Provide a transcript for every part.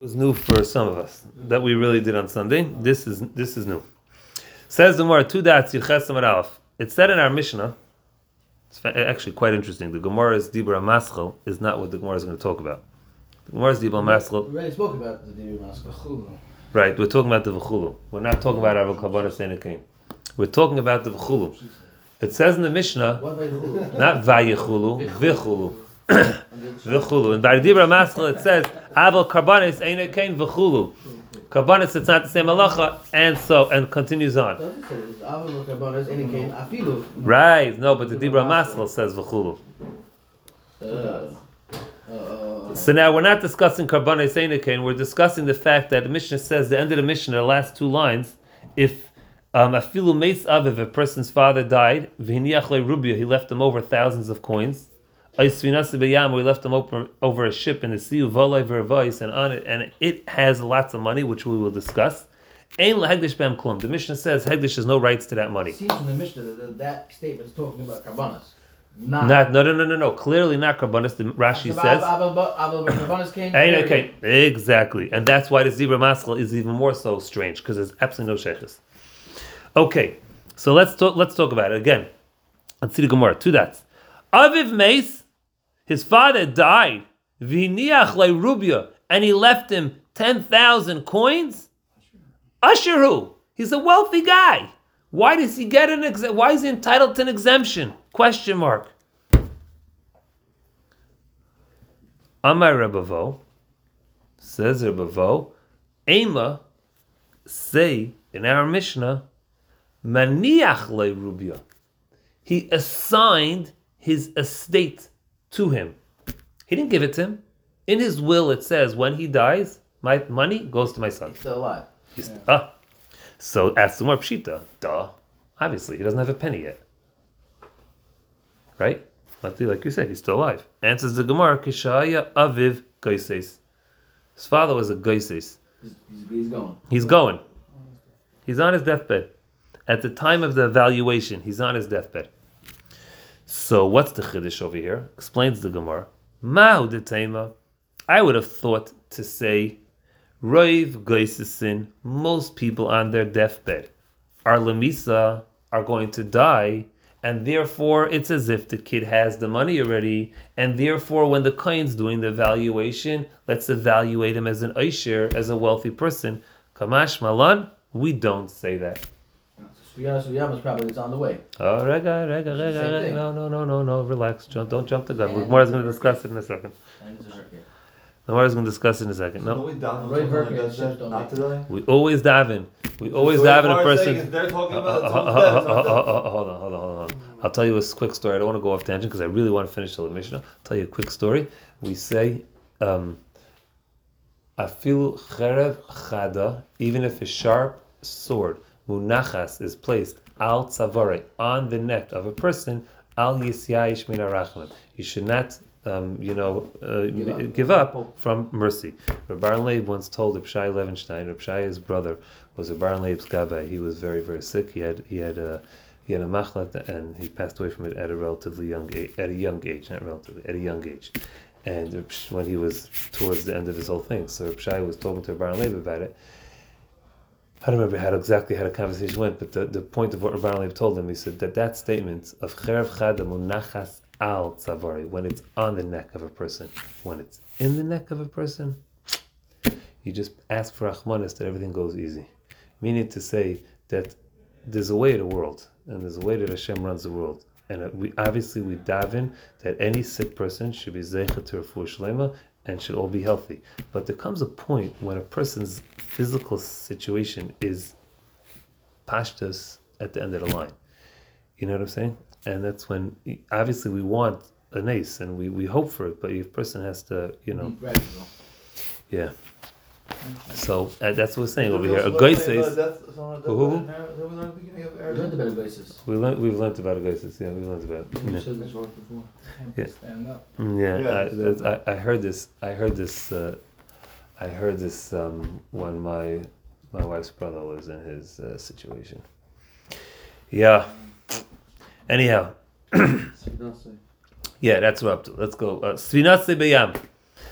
was new for some of us that we really did on Sunday. This is this is new. Says the Gemara two dots Yiches Aleph. It said in our Mishnah. It's actually quite interesting. The Gemara's Dibra Maschel is not what the Gemara is going to talk about. The Gemara's Dibra Maschel. We already spoke about the Dibra Maschel. Right, we're talking about the V'chulu. We're not talking about our Kabbalah Senekim. We're talking about the V'chulu. It says in the Mishnah, not Vayichulu, V'chulu. V'chulu. And by the Dibra Maschel it says, Aval Karbanis Ein Kain V'chulu. Karbanis, it's not the same halacha, and so, and continues on. Right, no, but the Dibra Maschel says V'chulu. So now we're not discussing Karbanis Kain, we're discussing the fact that the Mishnah says, the end of the Mishnah, the last two lines, if um, afilu meis aviv, a person's father died, v'hiniach rubia, he left him over thousands of coins, we left them over, over a ship in the sea, and on it, and it has lots of money, which we will discuss. The Mishnah says Hekdesh has no rights to that money. It seems from the Mishnah that that statement is talking about karbanas. Not, not, no, no, no, no, no. Clearly not karbanas. The Rashi says. okay, exactly, and that's why the zebra maskal is even more so strange because there's absolutely no sheikhs. Okay, so let's talk. Let's talk about it again. Let's see the Gemara. Two dots. Aviv Mace his father died, v'niach rubia, and he left him 10,000 coins? Usheru, he's a wealthy guy. Why does he get an ex- why is he entitled to an exemption? Question mark. Amar Rebavo, says Rebavo, Ema, say in our Mishnah, Maniach rubia. He assigned his estate to him. He didn't give it to him. In his will, it says when he dies, my money goes to my son. He's still alive. He's, yeah. ah. So ask the more pshita. Duh. Obviously, he doesn't have a penny yet. Right? Like you said, he's still alive. Answers the Gemara, Kishaya Aviv Gaises. His father was a Gaises. He's, he's going. He's going. He's on his deathbed. At the time of the evaluation, he's on his deathbed. So what's the chiddush over here? Explains the Gemara. Ma'u detema. I would have thought to say, Roiv Goisesin, most people on their deathbed are lemisa, are going to die, and therefore it's as if the kid has the money already, and therefore when the kohen's doing the valuation, let's evaluate him as an Aisher, as a wealthy person. Kamash Malan, we don't say that. Suyam probably is on the way. Oh, rega, rega, rega, rega. No, no, no, no, no. Relax. Jump, don't jump the gun. Yeah. More is going to discuss it in a second. The Gemara is going to discuss it in a second. No. We always daven. We always daven a person. Uh, uh, uh, hold on, hold on, hold on. I'll tell you a quick story. I don't want to go off tangent because I really want to finish the Mishnah. I'll tell you a quick story. We say, um, "Afil cherev chada," even if a sharp sword munachas is placed al tzavare on the neck of a person, al yisyayish min You should not, um, you know, uh, give, up. give, up. from mercy. Rabbi Leib once told Rabshai Levenstein, Rabshai's brother was Rabbi Leib's gabbai. He was very, very sick. He had he had a he had a machlat and he passed away from it at a relatively young age, at a young age, not relatively, at a young age. And when he was towards the end of his whole thing, so Rabshai was talking to Rabbi Leib about it I don't remember how exactly how the conversation went, but the, the point of what Rabban Leib told him, he said that that statement of cherev chada munachas al tzavari, when it's on the neck of a person, when it's in the neck of a person, you just ask for achmanis that everything goes easy. Meaning to say that there's a way to the world, and there's a way that Hashem runs the world. And uh, we obviously we daven that any sick person should be zeichet to shlema and should all be healthy. But there comes a point when a person's physical situation is pashtas at the end of the line. You know what I'm saying? And that's when obviously we want an ace and we, we hope for it, but a person has to, you know, yeah. So uh, that's what we're saying over here. A guy says. We learned about a basis. We learned. We've learned about a basis. Yeah, we learned about. It. Yeah. Yeah. I, I, I heard this. I heard this. Uh, I heard this um, when my my wife's brother was in his uh, situation. Yeah. Anyhow. yeah, that's what up to. Let's go. Uh, Svinase beyam.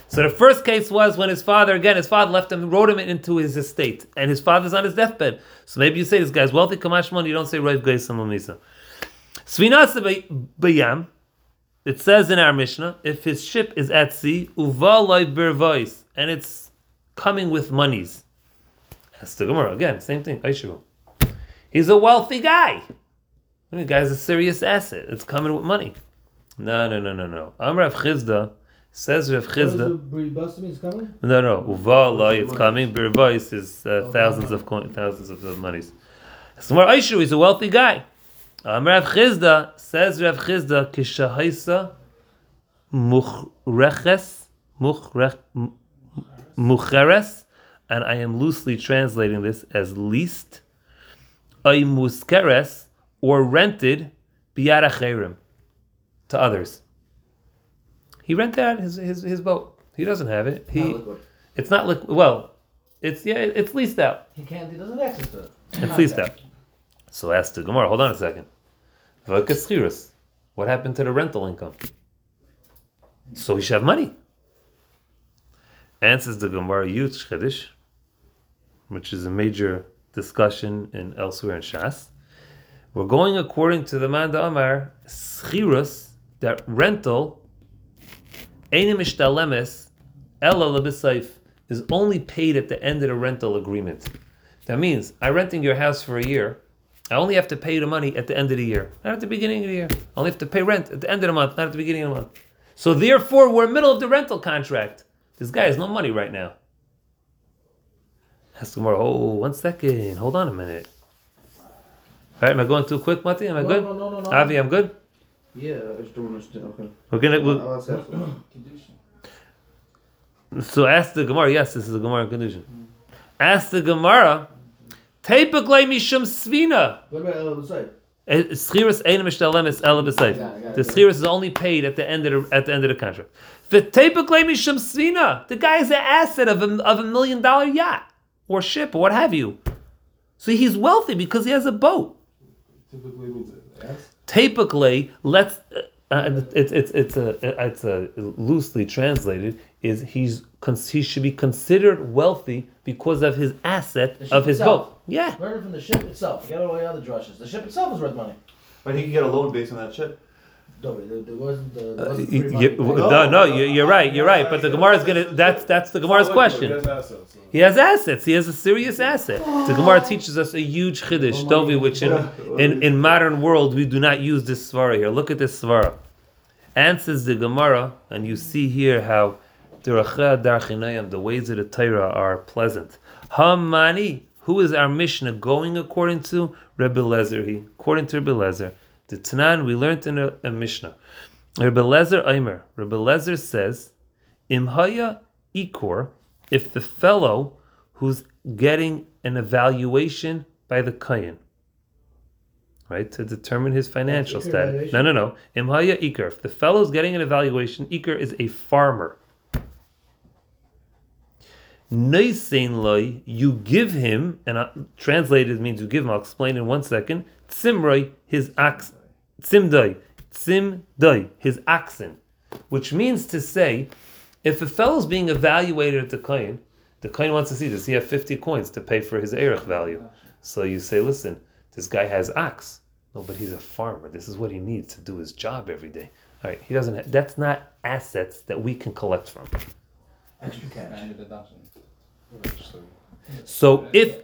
So the first case was when his father, again, his father left him, wrote him into his estate, and his father's on his deathbed. So maybe you say this guy's wealthy, Kamashmon, you don't say Rav Geisam Lamisa. Svinasa Bayam, it says in our Mishnah, if his ship is at sea, uvalai birvois, and it's coming with monies. That's the Gemara again, same thing. Aishu. He's a wealthy guy. The guy's a serious asset. It's coming with money. No, no, no, no, no. Amrav Chisda says Rav Chisda. No, no. Uvalai, it's coming. Birvois is uh, thousands of coin, thousands of, of monies. Smar Aishu, he's a wealthy guy. Amrav Chisda says Rav Chizda kishahaisa muchreches mucheres, and I am loosely translating this as least ay muskeres or rented biyaracherim to others. He rented out his, his, his boat. He doesn't have it. He Not it's not liquid. Well, it's yeah, it's leased out. He can't. He doesn't have access to it. It's leased out. So ask the Gemara. Hold on a second. What happened to the rental income? So he should have money. Answers the Gemara Yud Chedish, which is a major discussion in elsewhere in Shas. We're going according to the Manda Amar Schirus, that rental, Einim Ishtalemes, Ela is only paid at the end of the rental agreement. That means I'm renting your house for a year. I only have to pay the money at the end of the year, not at the beginning of the year. I only have to pay rent at the end of the month, not at the beginning of the month. So therefore, we're in the middle of the rental contract. This guy has no money right now. Ask him, oh, one second, hold on a minute. All right, am I going too quick, Mati? Am I No, good? no, no, no, no. Avi, I'm good. Yeah, I just don't understand. Okay. We're gonna. We'll, I'll ask after. so ask the Gemara. Yes, this is a Gemara condition. Mm-hmm. Ask the Gemara. Teipaklei mishum svina. What about El Beside? Eh, schiras ein mishtalemis el b'seif. Got it, The got it. schiras is only paid at the end of the at the end of the contract. V'teipaklei mishum svina. The guy is an asset of a, of a million dollar yacht or ship or what have you. So he's wealthy because he has a boat. Typically means yes. Typically, let's. Uh, uh, it's it's it's a it's a loosely translated is he's he should be considered wealthy because of his asset The ship of his itself. boat. Yeah, Learn from the ship itself. Forget all the other drushes. The ship itself is worth money. But he can get a loan based on that ship. No, there, there wasn't the. There Uh, wasn't y- free y- money. no, No, no, no, you- you're right, you're right. But the Gemara is gonna. That's that's the Gemara's question. He has assets, He has assets. He has a serious asset. The Gemara teaches us a huge chiddush, Dovi, which in, in, in modern world we do not use this svara here. Look at this svara. Answers the Gemara, and you see here how Derachah Darchinayim, the ways of the Torah are pleasant. Hamani, who is our Mishnah going according to? Rebbe Lezer. He, according to Rebbe Lezer. The Tanan we learned in a, a Mishnah. Rebbe Lezer Aimer. Rebbe Lezer says, Imhaya Ikor, if the fellow who's getting an evaluation by the Kayan, right, to determine his financial status. No, no, no. Imhaya Ikar. If the fellow's getting an evaluation, Ikar is a farmer. Noisein loy, you give him, and translated means you give him, I'll explain in one second. Tzimroi, his ox, tzimdoi, tzimdoi, his oxen. Which means to say, if a fellow's being evaluated at the coin, the coin wants to see, does he have 50 coins to pay for his erich value? So you say, listen, this guy has ox. No, but he's a farmer. This is what he needs to do his job every day. All right, he doesn't. Have, that's not assets that we can collect from. Extra cash. And a deduction. So, So if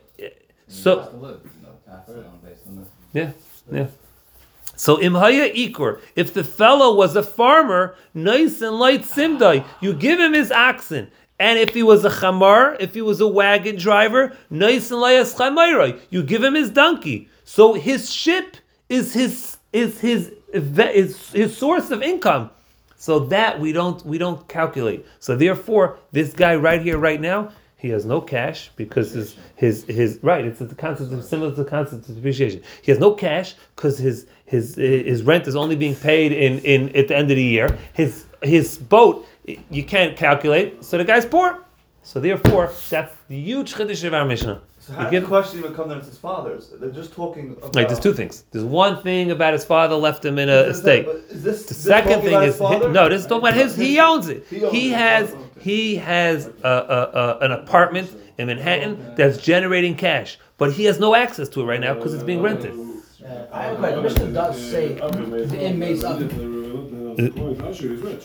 so, has to live, no taxes on based on this. Yeah, yeah. So imhaya ikur. If the fellow was a farmer, nice and light simdai, you give him his oxen. And if he was a chamar, if he was a wagon driver, nice and layas chamayrai, you give him his donkey. So his ship is his is his his his source of income. So that we don't we don't calculate. So therefore, this guy right here, right now, he has no cash because his his his right. It's the concept of similar to the concept of depreciation. He has no cash because his his his rent is only being paid in in at the end of the year. His his boat you can't calculate. So the guy's poor. So therefore, that's the huge chiddush of our Mishnah. So how did the question even come that it's his father's? They're just talking about. Right, there's two things. There's one thing about his father left him in a Is estate. Is this The second thing is his no. This is talking about his. He owns it. He owns He has Oh. He has a, a, a, an apartment in Manhattan that's generating cash, but he has no access to it right now because it's being rented. Uh, I have a question. The Mishnah does say the inmates of